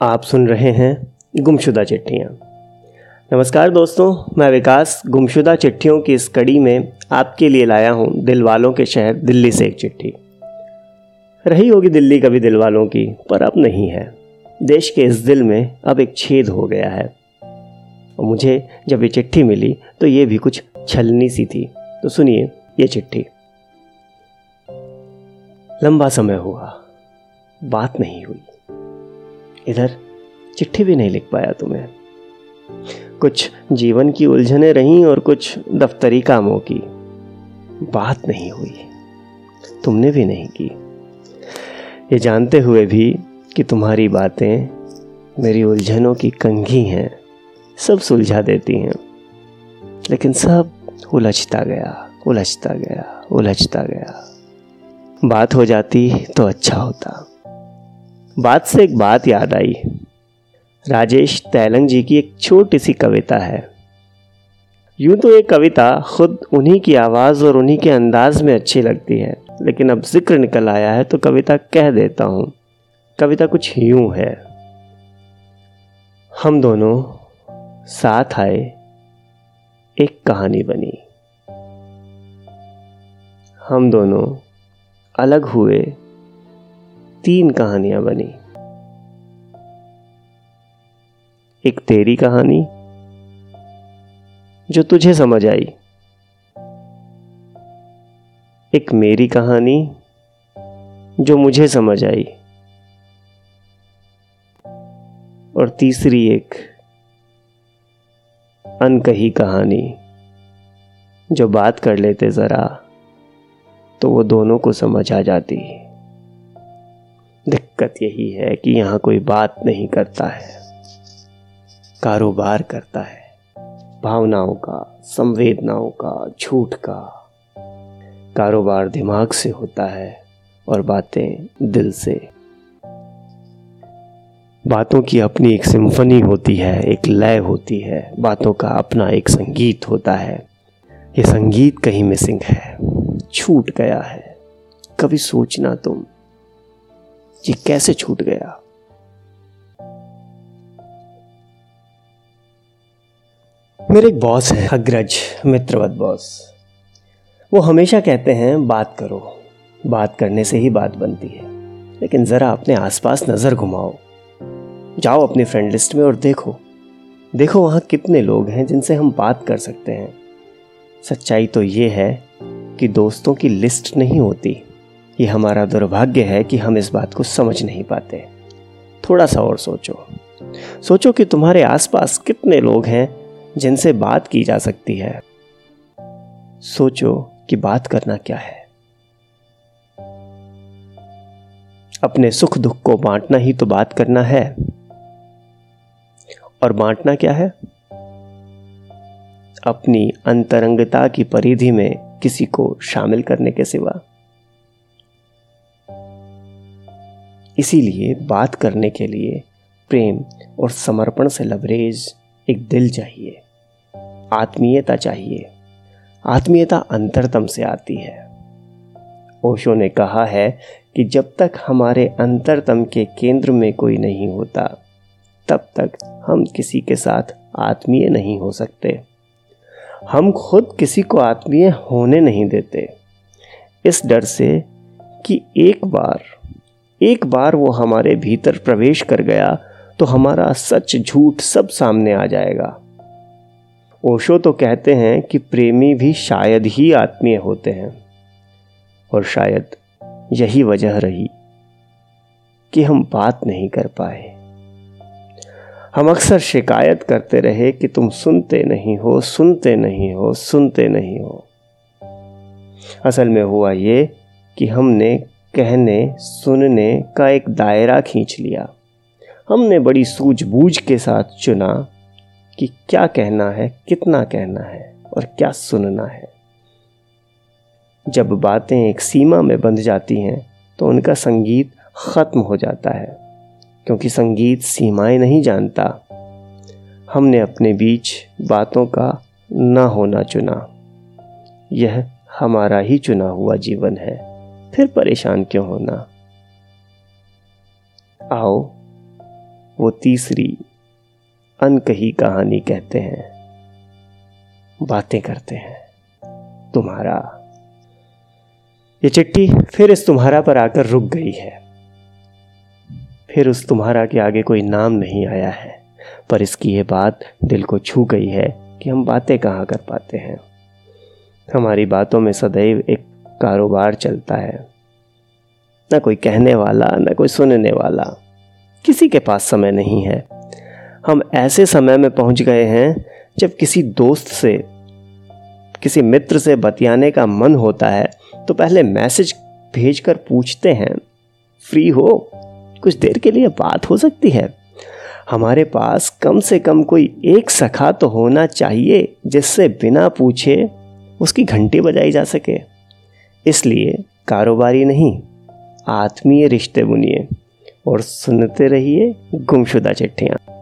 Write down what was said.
आप सुन रहे हैं गुमशुदा चिट्ठियाँ। नमस्कार दोस्तों, मैं विकास गुमशुदा चिट्ठियों की इस कड़ी में आपके लिए लाया हूँ दिल वालों के शहर दिल्ली से एक चिट्ठी। रही होगी दिल्ली कभी दिल वालों की, पर अब नहीं है। देश के इस दिल में अब एक छेद हो गया है। और मुझे जब ये चिट्ठी मिली तो ये भी कुछ छलनी सी थी। तो सुनिए ये चिट्ठी। लंबा समय हुआ, बात नहीं हुई। इधर चिट्ठी भी नहीं लिख पाया तुम्हें। कुछ जीवन की उलझने रहीं और कुछ दफ्तरी कामों की। बात नहीं हुई। तुमने भी नहीं की। ये जानते हुए भी कि तुम्हारी बातें मेरी उलझनों की कंघी हैं, सब सुलझा देती हैं। लेकिन सब उलझता गया उलझता गया उलझता गया। बात हो जाती तो अच्छा होता। बात से एक बात याद आई। राजेश तैलंग जी की एक छोटी सी कविता है। यूँ तो ये कविता खुद उन्हीं की आवाज़ और उन्हीं के अंदाज में अच्छी लगती है, लेकिन अब ज़िक्र निकल आया है तो कविता कह देता हूँ। कविता कुछ यूँ है। हम दोनों साथ आए, एक कहानी बनी। हम दोनों अलग हुए तीन कहानियाँ बनी। एक तेरी कहानी, जो तुझे समझ आई। एक मेरी कहानी, जो मुझे समझ आई। और तीसरी एक अनकही कहानी, जो बात कर लेते ज़रा तो वो दोनों को समझ आ जाती। दिक्कत यही है कि यहाँ कोई बात नहीं करता है, कारोबार करता है, भावनाओं का, संवेदनाओं का, झूठ का। कारोबार दिमाग से होता है और बातें दिल से। बातों की अपनी एक सिम्फनी होती है, एक लय होती है। बातों का अपना एक संगीत होता है। ये संगीत कहीं मिसिंग है, छूट गया है। कभी सोचना तुम ये कैसे छूट गया? मेरे एक बॉस है। अग्रज मित्रवत बॉस वो हमेशा कहते हैं बात करो। बात करने से ही बात बनती है। लेकिन ज़रा अपने आसपास नज़र घुमाओ। जाओ अपनी फ्रेंड लिस्ट में और देखो। देखो वहाँ कितने लोग हैं जिनसे हम बात कर सकते हैं। सच्चाई तो ये है कि दोस्तों की लिस्ट नहीं होती। ये हमारा दुर्भाग्य है कि हम इस बात को समझ नहीं पाते। थोड़ा सा और सोचो। सोचो कि तुम्हारे आसपास कितने लोग हैं जिनसे बात की जा सकती है। सोचो कि बात करना क्या है। अपने सुख दुख को बांटना ही तो बात करना है। और बांटना क्या है? अपनी अंतरंगता की परिधि में किसी को शामिल करने के सिवा। इसीलिए बात करने के लिए प्रेम और समर्पण से लबरेज एक दिल चाहिए। आत्मीयता चाहिए। आत्मीयता अंतरतम से आती है। ओशो ने कहा है कि जब तक हमारे अंतरतम के केंद्र में कोई नहीं होता, तब तक हम किसी के साथ आत्मीय नहीं हो सकते। हम खुद किसी को आत्मीय होने नहीं देते। इस डर से कि एक बार एक बार वो हमारे भीतर प्रवेश कर गया तो हमारा सच झूठ सब सामने आ जाएगा। ओशो तो कहते हैं कि प्रेमी भी शायद ही आत्मीय होते हैं। और शायद यही वजह रही कि हम बात नहीं कर पाए। हम अक्सर शिकायत करते रहे कि तुम सुनते नहीं हो, सुनते नहीं हो, सुनते नहीं हो। असल में हुआ ये कि हमने कहने, सुनने का एक दायरा खींच लिया। हमने बड़ी सूझबूझ के साथ चुना कि क्या कहना है, कितना कहना है और क्या सुनना है। जब बातें एक सीमा में बंध जाती हैं तो उनका संगीत ख़त्म हो जाता है, क्योंकि संगीत सीमाएँ नहीं जानता। हमने अपने बीच बातों का ना होना चुना। यह हमारा ही चुना हुआ जीवन है। फिर परेशान क्यों होना? आओ, वो तीसरी अनकही कहानी कहते हैं। बातें करते हैं। तुम्हारा। ये चिट्ठी फिर इस तुम्हारा पर आकर रुक गई है। फिर उस तुम्हारा के आगे कोई नाम नहीं आया है, पर इसकी ये बात दिल को छू गई है कि हम बातें कहाँ कर पाते हैं। हमारी बातों में सदैव एक कारोबार चलता है। ना कोई कहने वाला, ना कोई सुनने वाला, किसी के पास समय नहीं है। हम ऐसे समय में पहुँच गए हैं, जब किसी दोस्त से, किसी मित्र से बतियाने का मन होता है तो पहले मैसेज भेजकर पूछते हैं, फ्री हो? कुछ देर के लिए बात हो सकती है? हमारे पास कम से कम कोई एक सखा तो होना चाहिए, जिससे बिना पूछे उसकी घंटी बजाई जा सके। इसलिए कारोबारी नहीं आत्मीय रिश्ते बुनिए और सुनते रहिए गुमशुदा चिट्ठियाँ।